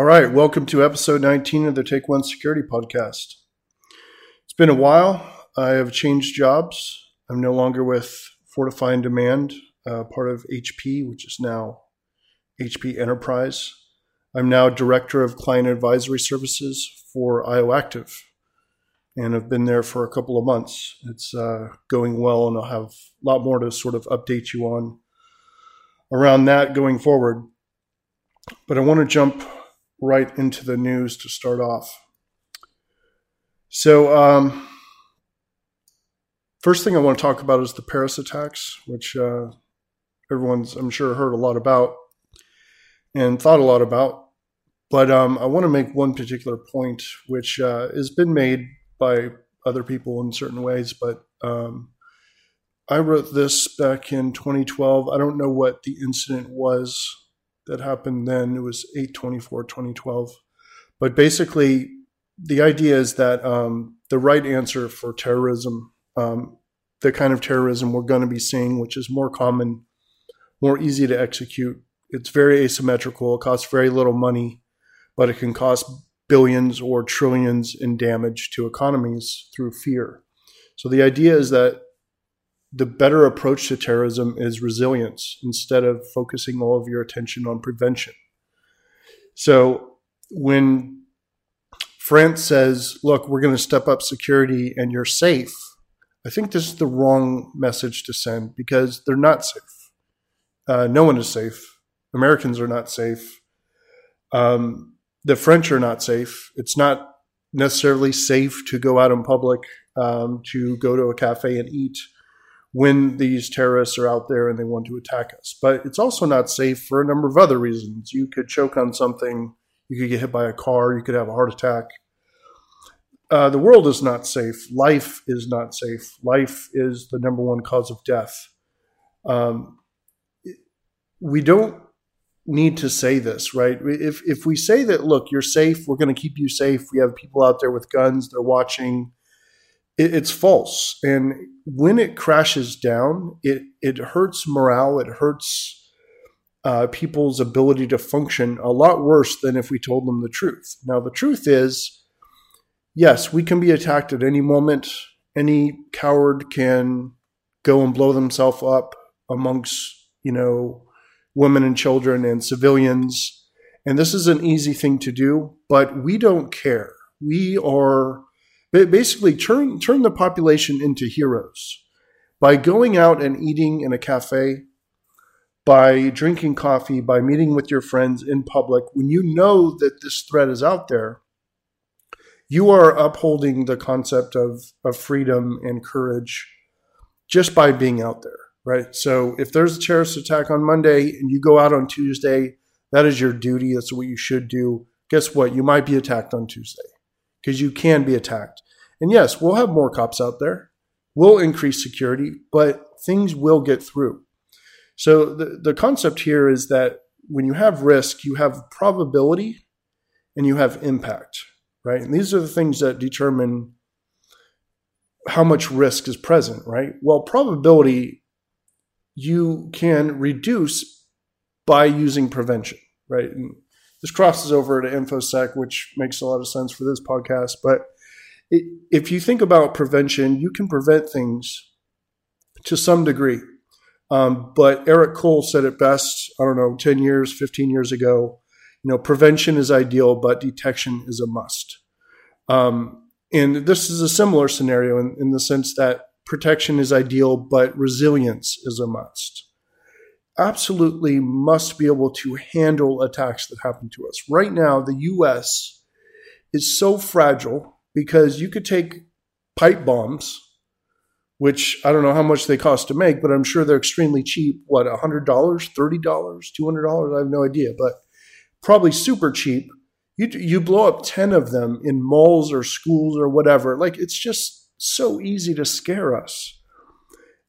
All right, welcome to episode 19 of the Take One Security Podcast. It's been a while. I have changed jobs. I'm no longer with Fortify on Demand, uh, part of HP, which is now HP Enterprise. I'm now Director of Client Advisory Services for IOActive, and I've been there for a couple of months. It's uh, going well, and I'll have a lot more to sort of update you on around that going forward. But I want to jump right into the news to start off. So, um, first thing I want to talk about is the Paris attacks, which uh, everyone's, I'm sure, heard a lot about and thought a lot about. But um, I want to make one particular point, which uh, has been made by other people in certain ways, but um, I wrote this back in 2012. I don't know what the incident was that happened then. It was 824 2012. But basically, the idea is that um, the right answer for terrorism, um, the kind of terrorism we're going to be seeing, which is more common, more easy to execute, it's very asymmetrical, it costs very little money, but it can cost billions or trillions in damage to economies through fear. So the idea is that the better approach to terrorism is resilience instead of focusing all of your attention on prevention. So when France says, look, we're going to step up security and you're safe, I think this is the wrong message to send because they're not safe. Uh, no one is safe. Americans are not safe. Um, the French are not safe. It's not necessarily safe to go out in public, um, to go to a cafe and eat when these terrorists are out there and they want to attack us. But it's also not safe for a number of other reasons. You could choke on something, you could get hit by a car, you could have a heart attack. Uh, the world is not safe. Life is not safe. Life is the number one cause of death. Um, we don't need to say this, right? If if we say that, look, you're safe, we're going to keep you safe. We have people out there with guns, they're watching it, it's false. And when it crashes down, it it hurts morale. It hurts uh, people's ability to function a lot worse than if we told them the truth. Now, the truth is, yes, we can be attacked at any moment. Any coward can go and blow themselves up amongst you know women and children and civilians. And this is an easy thing to do, but we don't care. We are basically turn turn the population into heroes by going out and eating in a cafe, by drinking coffee, by meeting with your friends in public. When you know that this threat is out there, you are upholding the concept of, of freedom and courage just by being out there, right? So if there's a terrorist attack on Monday and you go out on Tuesday, that is your duty. That's what you should do. Guess what? You might be attacked on Tuesday because you can be attacked. And yes, we'll have more cops out there. We'll increase security, but things will get through. So the, the concept here is that when you have risk, you have probability and you have impact, right? And these are the things that determine how much risk is present, right? Well, probability you can reduce by using prevention, right? And this crosses over to infosec, which makes a lot of sense for this podcast. But if you think about prevention, you can prevent things to some degree. Um, but Eric Cole said it best. I don't know, ten years, fifteen years ago. You know, prevention is ideal, but detection is a must. Um, and this is a similar scenario in, in the sense that protection is ideal, but resilience is a must absolutely must be able to handle attacks that happen to us. Right now, the US is so fragile because you could take pipe bombs, which I don't know how much they cost to make, but I'm sure they're extremely cheap. What, $100, $30, $200? I have no idea, but probably super cheap. You, you blow up 10 of them in malls or schools or whatever. Like, it's just so easy to scare us.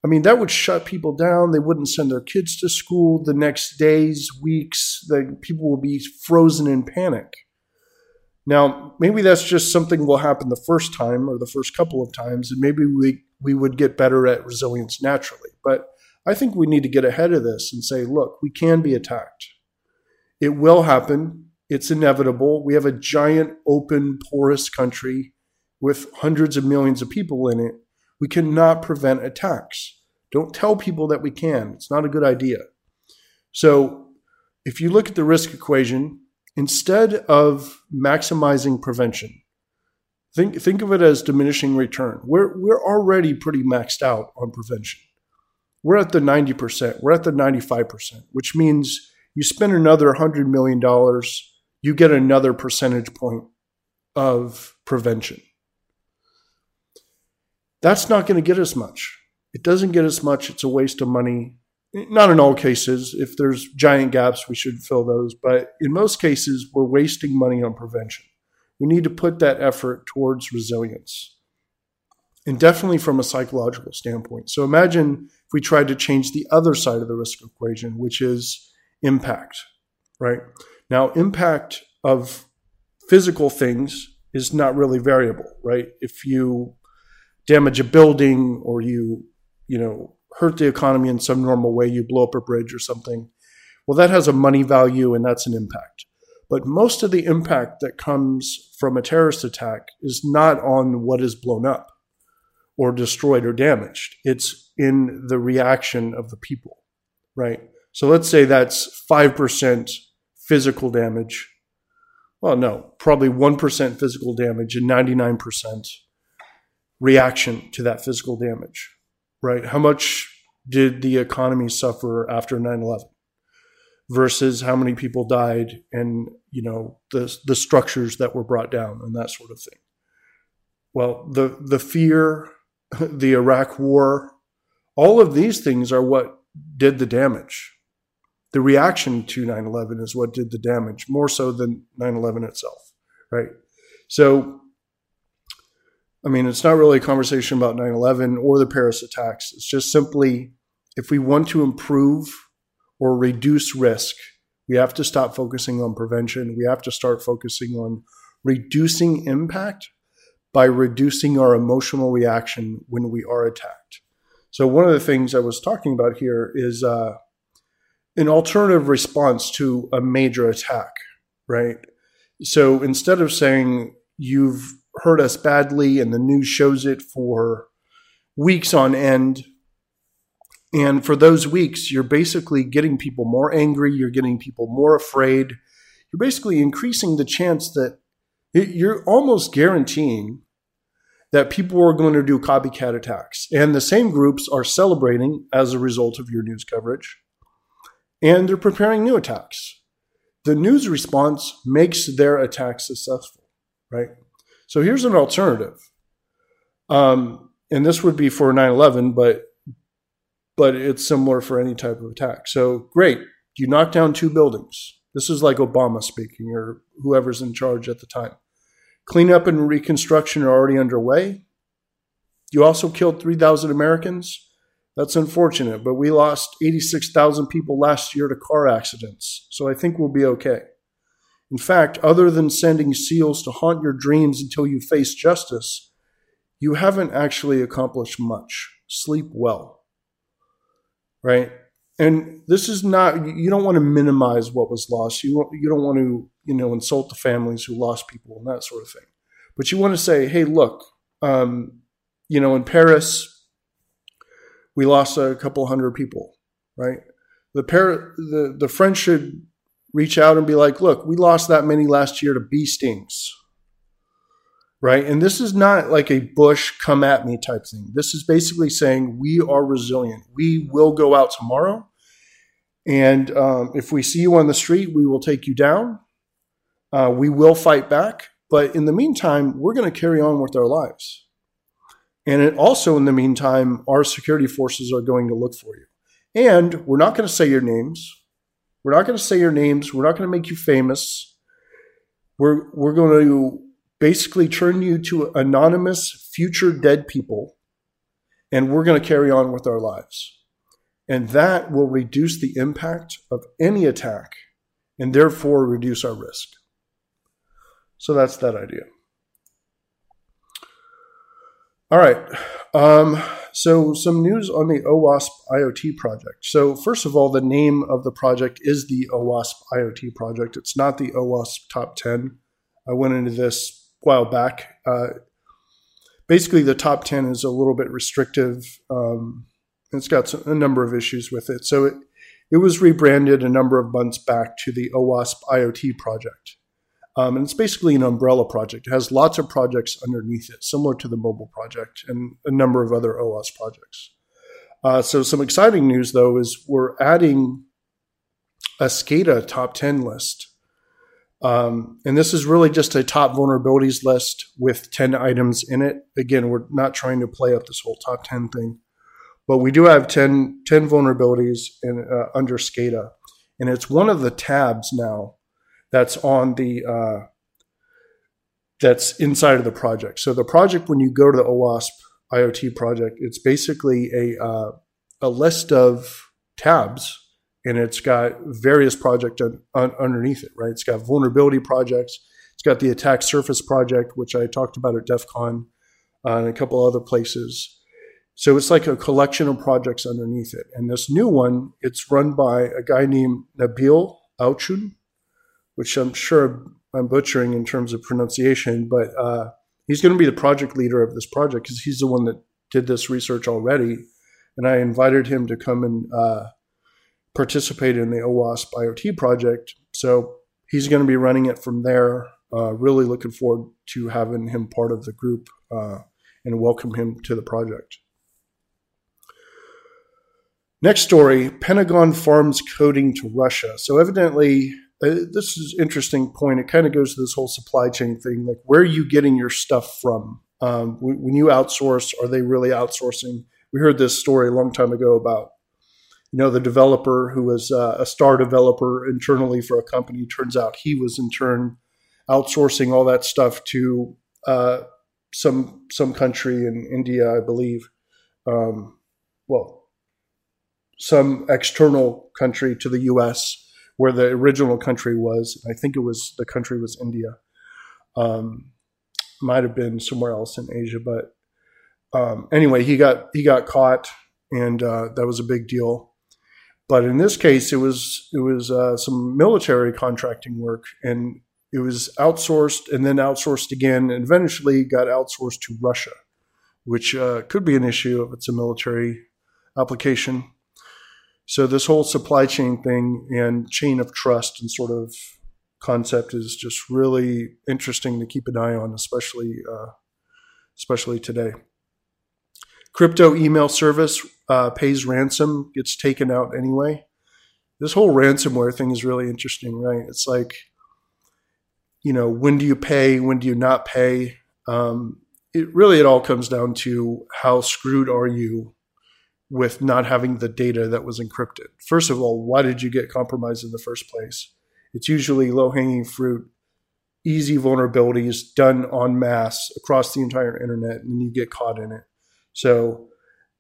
I mean, that would shut people down. They wouldn't send their kids to school the next days, weeks. The people will be frozen in panic. Now, maybe that's just something will happen the first time or the first couple of times, and maybe we, we would get better at resilience naturally. But I think we need to get ahead of this and say, look, we can be attacked. It will happen. It's inevitable. We have a giant, open, porous country with hundreds of millions of people in it. We cannot prevent attacks. Don't tell people that we can. It's not a good idea. So, if you look at the risk equation, instead of maximizing prevention, think, think of it as diminishing return. We're, we're already pretty maxed out on prevention. We're at the 90%, we're at the 95%, which means you spend another $100 million, you get another percentage point of prevention. That's not going to get us much. It doesn't get us much. It's a waste of money. Not in all cases. If there's giant gaps, we should fill those. But in most cases, we're wasting money on prevention. We need to put that effort towards resilience. And definitely from a psychological standpoint. So imagine if we tried to change the other side of the risk equation, which is impact, right? Now, impact of physical things is not really variable, right? If you damage a building or you, you know, hurt the economy in some normal way, you blow up a bridge or something, well, that has a money value and that's an impact. But most of the impact that comes from a terrorist attack is not on what is blown up or destroyed or damaged. It's in the reaction of the people, right? So let's say that's 5% physical damage. Well, no, probably 1% physical damage and 99% reaction to that physical damage, right? How much did the economy suffer after 9 11 versus how many people died and, you know, the, the structures that were brought down and that sort of thing? Well, the, the fear, the Iraq war, all of these things are what did the damage. The reaction to 9 11 is what did the damage, more so than 9 11 itself, right? So I mean, it's not really a conversation about 9 11 or the Paris attacks. It's just simply if we want to improve or reduce risk, we have to stop focusing on prevention. We have to start focusing on reducing impact by reducing our emotional reaction when we are attacked. So, one of the things I was talking about here is uh, an alternative response to a major attack, right? So, instead of saying you've hurt us badly, and the news shows it for weeks on end. And for those weeks, you're basically getting people more angry, you're getting people more afraid. You're basically increasing the chance that you're almost guaranteeing that people are going to do copycat attacks. And the same groups are celebrating as a result of your news coverage. And they're preparing new attacks. The news response makes their attack successful, right? So here's an alternative. Um, and this would be for 9/11, but but it's similar for any type of attack. So great, you knock down two buildings. This is like Obama speaking, or whoever's in charge at the time. Cleanup and reconstruction are already underway. You also killed 3,000 Americans. That's unfortunate, but we lost 86,000 people last year to car accidents. So I think we'll be okay. In fact, other than sending SEALs to haunt your dreams until you face justice, you haven't actually accomplished much. Sleep well. Right? And this is not, you don't want to minimize what was lost. You, you don't want to, you know, insult the families who lost people and that sort of thing. But you want to say, hey, look, um, you know, in Paris, we lost a couple hundred people, right? The, Par- the, the French should reach out and be like, look, we lost that many last year to bee stings. Right. And this is not like a Bush come at me type thing. This is basically saying we are resilient. We will go out tomorrow. And um, if we see you on the street, we will take you down. Uh, we will fight back. But in the meantime, we're going to carry on with our lives. And it also, in the meantime, our security forces are going to look for you. And we're not going to say your names. We're not going to say your names. We're not going to make you famous. We're, we're going to basically turn you to anonymous future dead people, and we're going to carry on with our lives. And that will reduce the impact of any attack and therefore reduce our risk. So that's that idea. All right. Um, so some news on the OWASP IoT project. So first of all, the name of the project is the OWASP IoT project. It's not the OWASP Top 10. I went into this a while back. Uh, basically, the Top 10 is a little bit restrictive. Um, it's got some, a number of issues with it. So it, it was rebranded a number of months back to the OWASP IoT project. Um, and it's basically an umbrella project. It has lots of projects underneath it, similar to the mobile project and a number of other OWASP projects. Uh, so, some exciting news though is we're adding a SCADA top 10 list. Um, and this is really just a top vulnerabilities list with 10 items in it. Again, we're not trying to play up this whole top 10 thing, but we do have 10, 10 vulnerabilities in, uh, under SCADA. And it's one of the tabs now that's on the uh, that's inside of the project. So the project, when you go to the OWASP IoT project, it's basically a uh, a list of tabs, and it's got various projects un- un- underneath it. Right? It's got vulnerability projects. It's got the attack surface project, which I talked about at DEF CON, uh, and a couple other places. So it's like a collection of projects underneath it. And this new one, it's run by a guy named Nabil Ouchn, which I'm sure I'm butchering in terms of pronunciation, but uh, he's going to be the project leader of this project because he's the one that did this research already. And I invited him to come and uh, participate in the OWASP IoT project. So he's going to be running it from there. Uh, really looking forward to having him part of the group uh, and welcome him to the project. Next story Pentagon farms coding to Russia. So, evidently, uh, this is interesting point. It kind of goes to this whole supply chain thing. Like, where are you getting your stuff from? Um, when you outsource, are they really outsourcing? We heard this story a long time ago about, you know, the developer who was uh, a star developer internally for a company. Turns out he was in turn outsourcing all that stuff to uh, some some country in India, I believe. Um, well, some external country to the U.S where the original country was. I think it was the country was India. Um, might have been somewhere else in Asia, but um, anyway, he got he got caught, and uh, that was a big deal. But in this case, it was it was uh, some military contracting work, and it was outsourced and then outsourced again, and eventually got outsourced to Russia, which uh, could be an issue if it's a military application. So this whole supply chain thing and chain of trust and sort of concept is just really interesting to keep an eye on, especially uh, especially today. Crypto email service uh, pays ransom, gets taken out anyway. This whole ransomware thing is really interesting, right? It's like, you know, when do you pay? When do you not pay? Um, it really it all comes down to how screwed are you with not having the data that was encrypted. First of all, why did you get compromised in the first place? It's usually low hanging fruit, easy vulnerabilities done en masse across the entire internet, and then you get caught in it. So,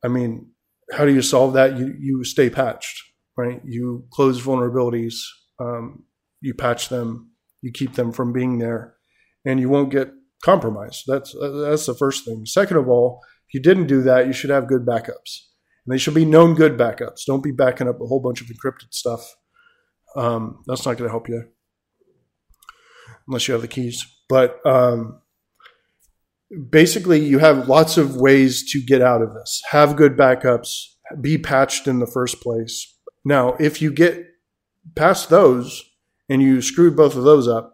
I mean, how do you solve that? You you stay patched, right? You close vulnerabilities, um, you patch them, you keep them from being there, and you won't get compromised. That's that's the first thing. Second of all, if you didn't do that, you should have good backups and they should be known good backups. Don't be backing up a whole bunch of encrypted stuff. Um, that's not going to help you unless you have the keys. But um, basically, you have lots of ways to get out of this. Have good backups. Be patched in the first place. Now, if you get past those and you screwed both of those up,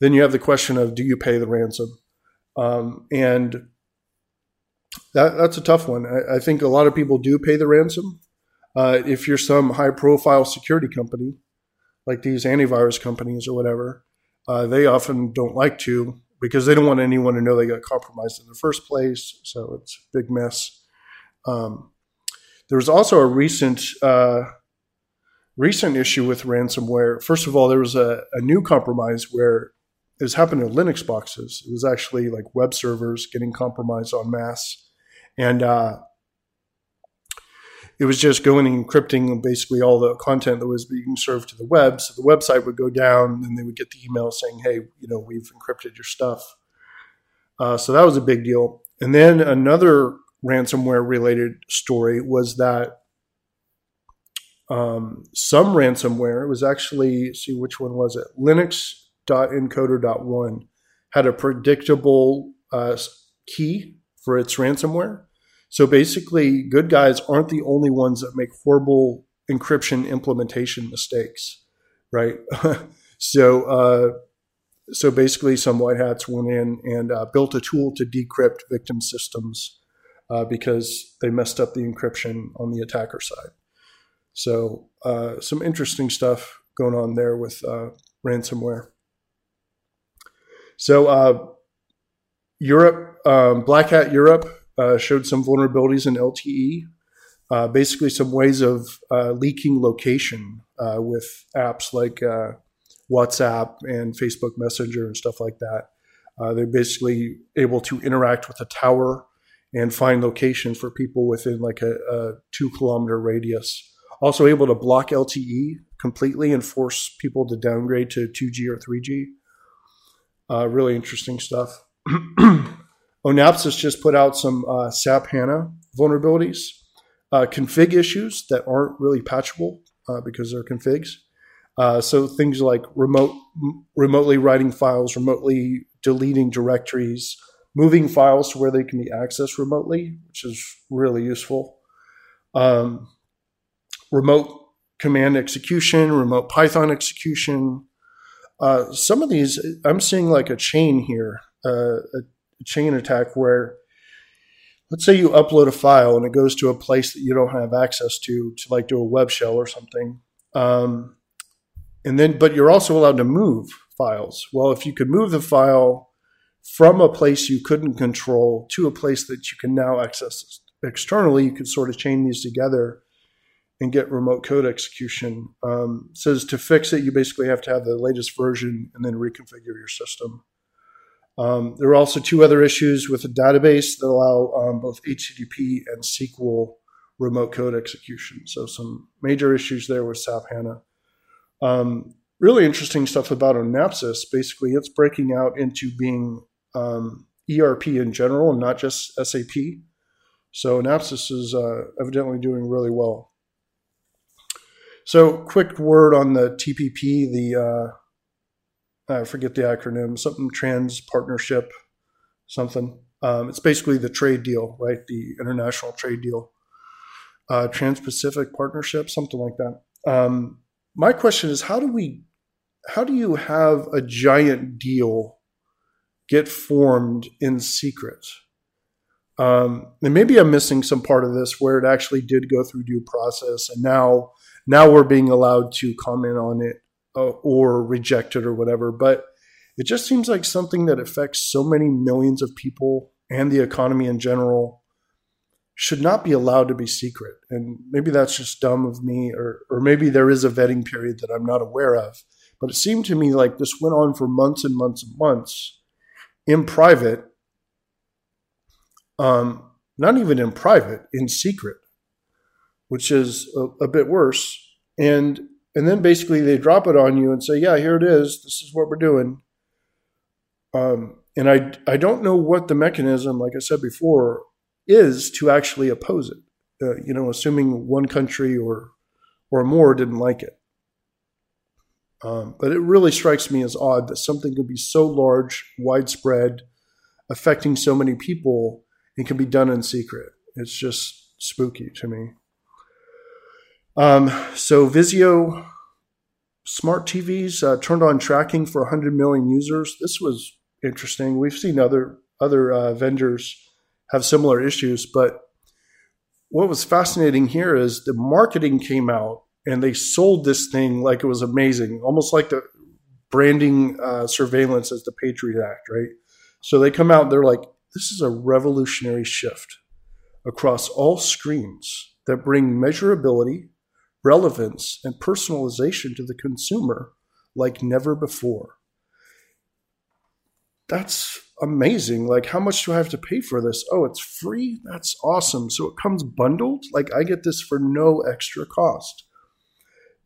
then you have the question of do you pay the ransom? Um, and that, that's a tough one. I, I, think a lot of people do pay the ransom. Uh, if you're some high profile security company, like these antivirus companies or whatever, uh, they often don't like to because they don't want anyone to know they got compromised in the first place. So it's a big mess. Um, there was also a recent uh, recent issue with ransomware. First of all, there was a, a new compromise where it was happening to Linux boxes. It was actually like web servers getting compromised en masse. And uh, it was just going and encrypting basically all the content that was being served to the web. So the website would go down and they would get the email saying, hey, you know, we've encrypted your stuff. Uh, so that was a big deal. And then another ransomware related story was that um, some ransomware it was actually see which one was it linux.encoder.one had a predictable uh, key for its ransomware. So basically good guys aren't the only ones that make horrible encryption implementation mistakes right? So uh, so basically some white hats went in and uh, built a tool to decrypt victim systems uh, because they messed up the encryption on the attacker side. So uh, some interesting stuff going on there with uh, ransomware. So uh, Europe, um, Black Hat Europe uh, showed some vulnerabilities in LTE. Uh, basically, some ways of uh, leaking location with apps like WhatsApp and Facebook Messenger and stuff like that. they're basically able to interact with a tower and find locations for people within like a, a two kilometer radius also able to block LTE completely and force people to downgrade to 2G or 3G. Uh, really interesting stuff. Onapsis just put out some uh, SAP HANA vulnerabilities, uh, config issues that aren't really patchable uh, because they're configs. Uh, so things like remote, remotely writing files, remotely deleting directories, moving files to where they can be accessed remotely, which is really useful. Um, remote command execution, remote Python execution. Uh, some of these, I'm seeing like a chain here, uh, a, chain attack where, let's say you upload a file and it goes to a place that you don't have access to, to like do a web shell or something. Um, and then, but you're also allowed to move files. Well, if you could move the file from a place you couldn't control to a place that you can now access externally, you could sort of chain these together and get remote code execution. Um, says to fix it, you basically have to have the latest version and then reconfigure your system. Um, there are also two other issues with the database that allow um, both HTTP and SQL remote code execution. So some major issues there with SAP HANA. Um, really interesting stuff about Onapsis. Basically, it's breaking out into being um, ERP in general and not just SAP. So Onapsis is uh, evidently doing really well. So, quick word on the TPP, the uh, I forget the acronym, something trans partnership, something. Um, it's basically the trade deal, right? The international trade deal, uh, Trans-Pacific Partnership, something like that. Um, my question is, how do we, how do you have a giant deal get formed in secret? Um, and maybe I'm missing some part of this where it actually did go through due process, and now now we're being allowed to comment on it uh, or reject it or whatever. But it just seems like something that affects so many millions of people and the economy in general should not be allowed to be secret. And maybe that's just dumb of me, or, or maybe there is a vetting period that I'm not aware of. But it seemed to me like this went on for months and months and months in private, um, not even in private, in secret which is a, a bit worse. And and then basically they drop it on you and say, "Yeah, here it is. This is what we're doing." Um, and I I don't know what the mechanism, like I said before, is to actually oppose it. Uh, you know, assuming one country or or more didn't like it. Um, but it really strikes me as odd that something could be so large, widespread, affecting so many people, and can be done in secret. It's just spooky to me. Um, so Vizio smart TVs uh, turned on tracking for 100 million users. This was interesting. We've seen other other uh, vendors have similar issues, but what was fascinating here is the marketing came out and they sold this thing like it was amazing, almost like the branding uh, surveillance as the Patriot Act, right? So they come out, they're like, this is a revolutionary shift across all screens that bring measurability, relevance, and personalization to the consumer like never before. That's amazing. Like, how much do I have to pay for this? Oh, it's free? That's awesome. So it comes bundled? Like, I get this for no extra cost.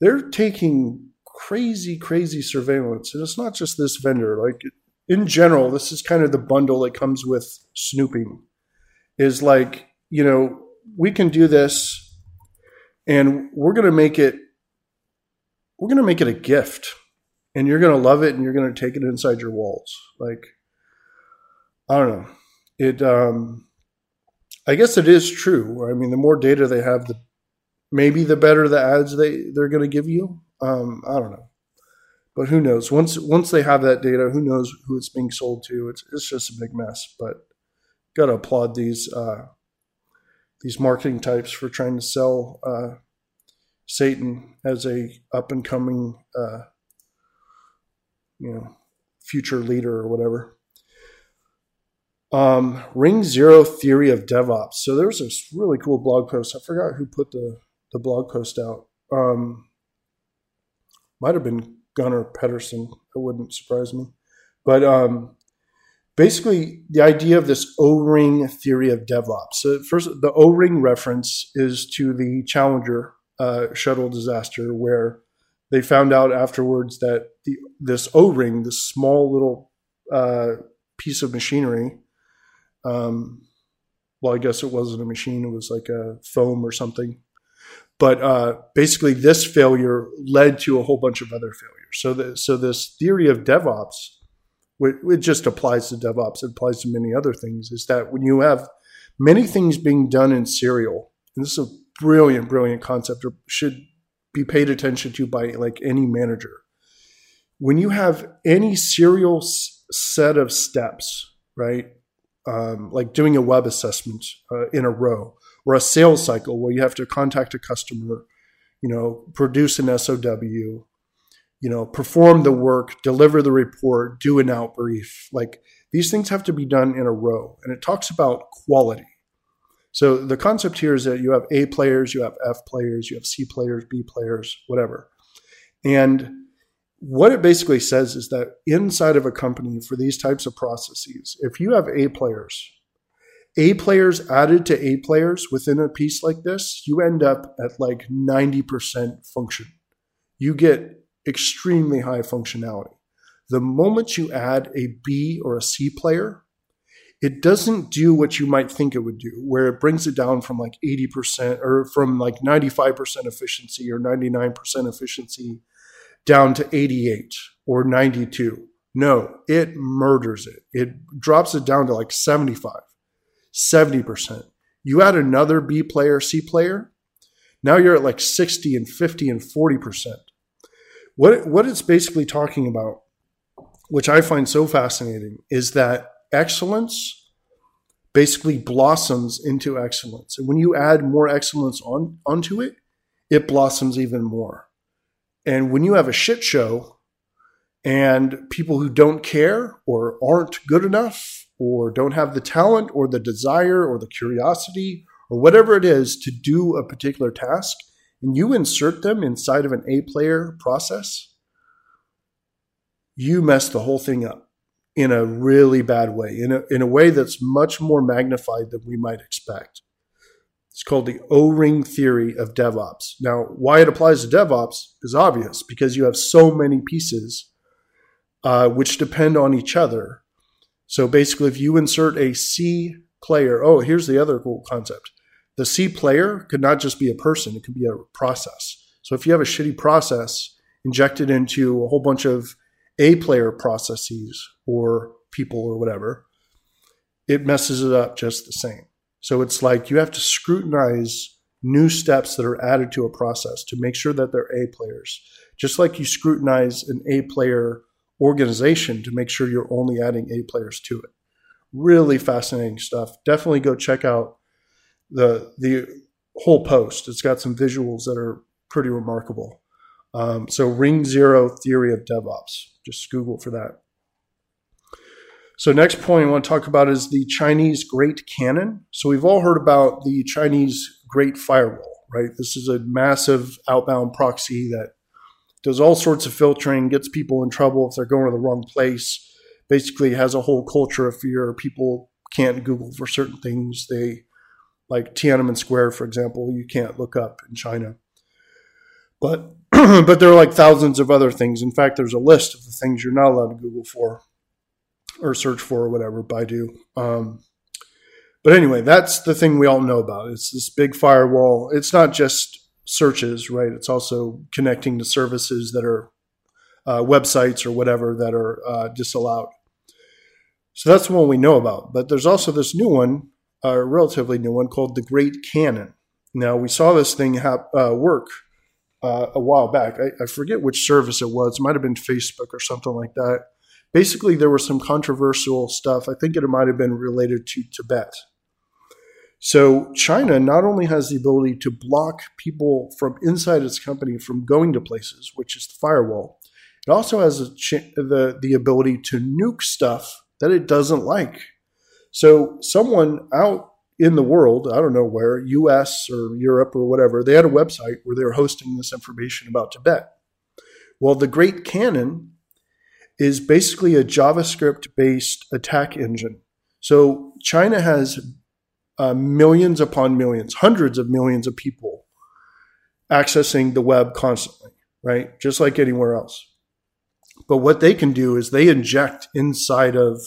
They're taking crazy, crazy surveillance. And it's not just this vendor. Like, in general, this is kind of the bundle that comes with snooping is like you know, we can do this and we're going to make it we're going to make it a gift and you're going to love it and you're going to take it inside your walls. Like I don't know. It um I guess it is true. I mean, the more data they have, the maybe the better the ads they they're going to give you. Um, I don't know, but who knows? Once once they have that data, who knows who it's being sold to? It's it's just a big mess. But got to applaud these uh, these marketing types for trying to sell uh, Satan as a up and coming uh, you know future leader or whatever. Um, Ring Zero Theory of DevOps. So there was this really cool blog post. I forgot who put the, the blog post out. Um, might have been Gunnar Peterson. It wouldn't surprise me. But um, basically, the idea of this O ring theory of DevOps. So, first, the O ring reference is to the Challenger uh, shuttle disaster, where they found out afterwards that the, this O ring, this small little uh, piece of machinery, um, well, I guess it wasn't a machine; it was like a foam or something. But uh, basically, this failure led to a whole bunch of other failures. So, the, so this theory of DevOps, it just applies to DevOps. It applies to many other things. Is that when you have many things being done in serial, and this is a brilliant, brilliant concept, or should be paid attention to by like any manager. When you have any serial s- set of steps, right? um, like doing a web assessment uh, in a row or a sales cycle where you have to contact a customer, you know, produce an SOW, you know, perform the work, deliver the report, do an out brief. Like these things have to be done in a row. And it talks about quality. So the concept here is that you have A players, you have F players, you have C players, B players, whatever. And what it basically says is that inside of a company for these types of processes, if you have A players, A players added to A players within a piece like this, you end up at like 90% function. You get extremely high functionality. The moment you add a B or a C player, it doesn't do what you might think it would do, where it brings it down from like 80% or from like 95% efficiency or 99% efficiency down to 88 or 92. No, it murders it. It drops it down to like 75, 70%. You add another B player, C player, now you're at like 60 and 50 and 40%. What, what it's basically talking about, which I find so fascinating, is that excellence basically blossoms into excellence. And when you add more excellence on, onto it, it blossoms even more. And when you have a shit show and people who don't care or aren't good enough or don't have the talent or the desire or the curiosity or whatever it is to do a particular task, and you insert them inside of an A player process, you mess the whole thing up in a really bad way, in a, in a way that's much more magnified than we might expect. It's called the O ring theory of DevOps. Now, why it applies to DevOps is obvious because you have so many pieces uh, which depend on each other. So basically, if you insert a C player, oh, here's the other cool concept. The C player could not just be a person, it could be a process. So if you have a shitty process injected into a whole bunch of A player processes or people or whatever, it messes it up just the same. So it's like you have to scrutinize new steps that are added to a process to make sure that they're A players. Just like you scrutinize an A player organization to make sure you're only adding A players to it. Really fascinating stuff. Definitely go check out the the whole post. It's got some visuals that are pretty remarkable. Um, so Ring Zero Theory of DevOps. Just Google for that. So, next point I want to talk about is the Chinese Great Cannon. So, we've all heard about the Chinese Great Firewall, right? This is a massive outbound proxy that does all sorts of filtering, gets people in trouble if they're going to the wrong place. Basically, has a whole culture of fear. People can't Google for certain things. They, like Tiananmen Square, for example, you can't look up in China. But but there are like thousands of other things. In fact, there's a list of the things you're not allowed to Google for or search for or whatever Baidu. Um, But anyway, that's the thing we all know about. It's this big firewall. It's not just searches, right? It's also connecting to services that are uh, websites or whatever that are uh, disallowed. So that's the one we know about. But there's also this new one, a relatively new one called the Great Cannon. Now we saw this thing hap- uh, work uh, a while back. I, I, forget which service it was. It might have been Facebook or something like that. Basically, there was some controversial stuff. I think it might have been related to Tibet. So China not only has the ability to block people from inside its company from going to places, which is the firewall, it also has the, the ability to nuke stuff that it doesn't like. So someone out in the world, I don't know where, US or Europe or whatever, they had a website where they were hosting this information about Tibet. Well, the Great Cannon is basically a JavaScript based attack engine. So China has uh, millions upon millions, hundreds of millions of people accessing the web constantly, right? Just like anywhere else. But what they can do is they inject inside of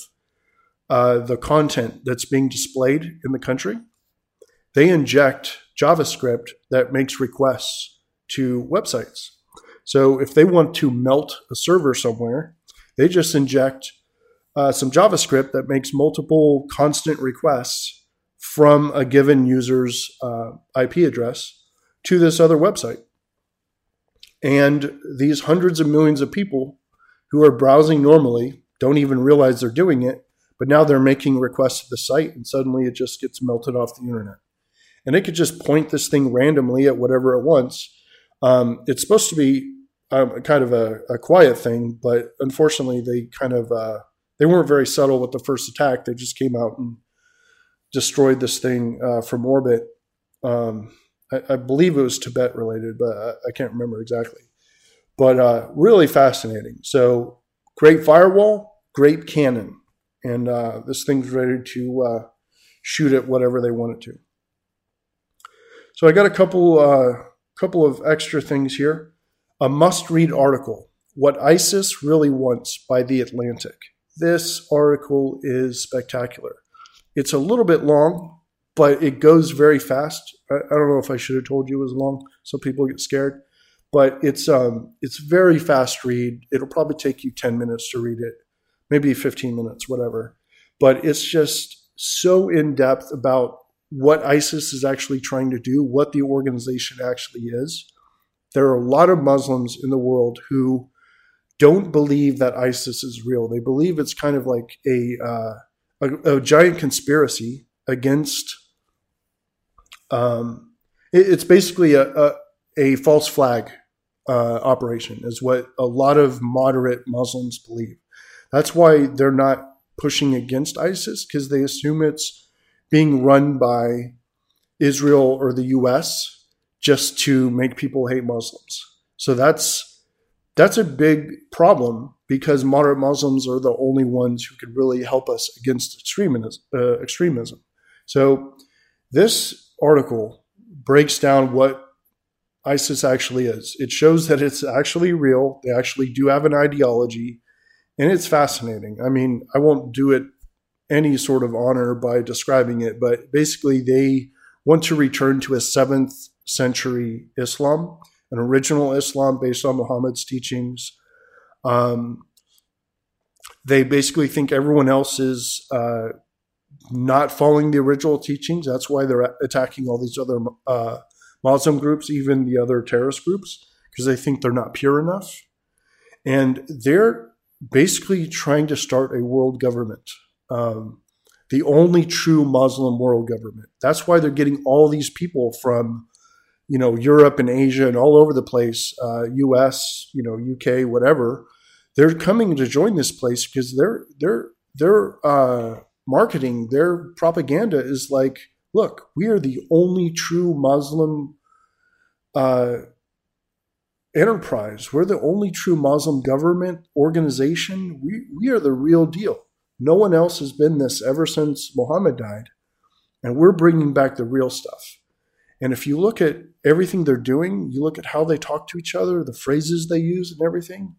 uh, the content that's being displayed in the country, they inject JavaScript that makes requests to websites. So if they want to melt a server somewhere, they just inject uh, some JavaScript that makes multiple constant requests from a given user's uh, IP address to this other website. And these hundreds of millions of people who are browsing normally don't even realize they're doing it but now they're making requests to the site and suddenly it just gets melted off the internet. And it could just point this thing randomly at whatever it wants. Um, it's supposed to be um, kind of a, a, quiet thing, but unfortunately they kind of uh, they weren't very subtle with the first attack. They just came out and destroyed this thing uh, from orbit. Um, I, I, believe it was Tibet related, but I, I can't remember exactly. But uh, really fascinating. So great firewall, great cannon and uh, this thing's ready to uh, shoot at whatever they want it to. So I got a couple uh, couple of extra things here. A must-read article: "What ISIS Really Wants" by the Atlantic. This article is spectacular. It's a little bit long, but it goes very fast. I, I don't know if I should have told you it was long, so people get scared. But it's um, it's very fast read. It'll probably take you ten minutes to read it maybe 15 minutes, whatever. But it's just so in depth about what ISIS is actually trying to do, what the organization actually is. There are a lot of Muslims in the world who don't believe that ISIS is real. They believe it's kind of like a uh, a, a, giant conspiracy against. Um, it, it's basically a, a, a false flag uh, operation, is what a lot of moderate Muslims believe. That's why they're not pushing against ISIS because they assume it's being run by Israel or the US just to make people hate Muslims. So that's that's a big problem because moderate Muslims are the only ones who could really help us against extremism. Uh, extremism. So this article breaks down what ISIS actually is. It shows that it's actually real. They actually do have an ideology and it's fascinating. I mean, I won't do it any sort of honor by describing it, but basically, they want to return to a seventh century Islam, an original Islam based on Muhammad's teachings. Um, they basically think everyone else is uh, not following the original teachings. That's why they're attacking all these other uh, Muslim groups, even the other terrorist groups, because they think they're not pure enough. And they're basically trying to start a world government, um, the only true Muslim world government. That's why they're getting all these people from, you know, Europe and Asia and all over the place, uh, U.S., you know, U.K., whatever. They're coming to join this place because their their their uh, marketing, their propaganda is like, look, we are the only true Muslim. Uh, enterprise. We're the only true Muslim government organization. We, we are the real deal. No one else has been this ever since Muhammad died. And we're bringing back the real stuff. And if you look at everything they're doing, you look at how they talk to each other, the phrases they use, and everything,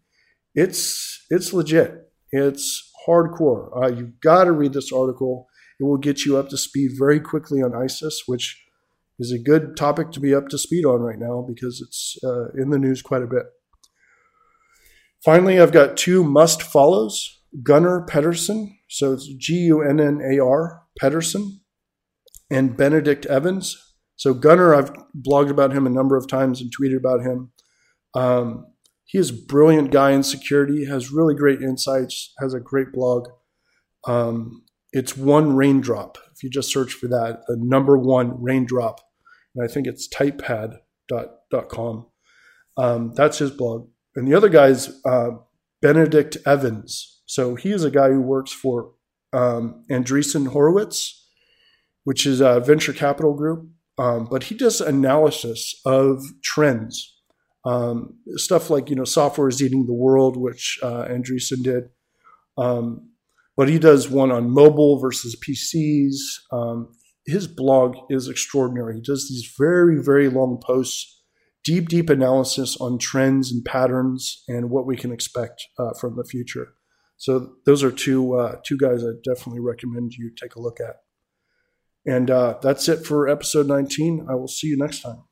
it's it's legit. It's hardcore. Uh, you've got to read this article. It will get you up to speed very quickly on ISIS, which is a good topic to be up to speed on right now because it's uh, in the news quite a bit. Finally, I've got two must follows Gunnar Peterson, so it's G U N N A R Pedersen, and Benedict Evans. So, Gunnar, I've blogged about him a number of times and tweeted about him. Um, he is a brilliant guy in security, has really great insights, has a great blog. Um, it's one raindrop. If you just search for that, the number one raindrop, and I think it's typepad.com. Um, that's his blog. And the other guy's uh, Benedict Evans. So he is a guy who works for um, Andreessen Horowitz, which is a venture capital group. Um, but he does analysis of trends, um, stuff like you know software is eating the world, which uh, Andreessen did. Um, but he does one on mobile versus PCs. His blog is extraordinary. He does these very very long posts deep, deep analysis on trends and patterns and what we can expect uh, from the future. So those are two uh, two guys I definitely recommend you take a look at. And uh, that's it for episode 19. I will see you next time.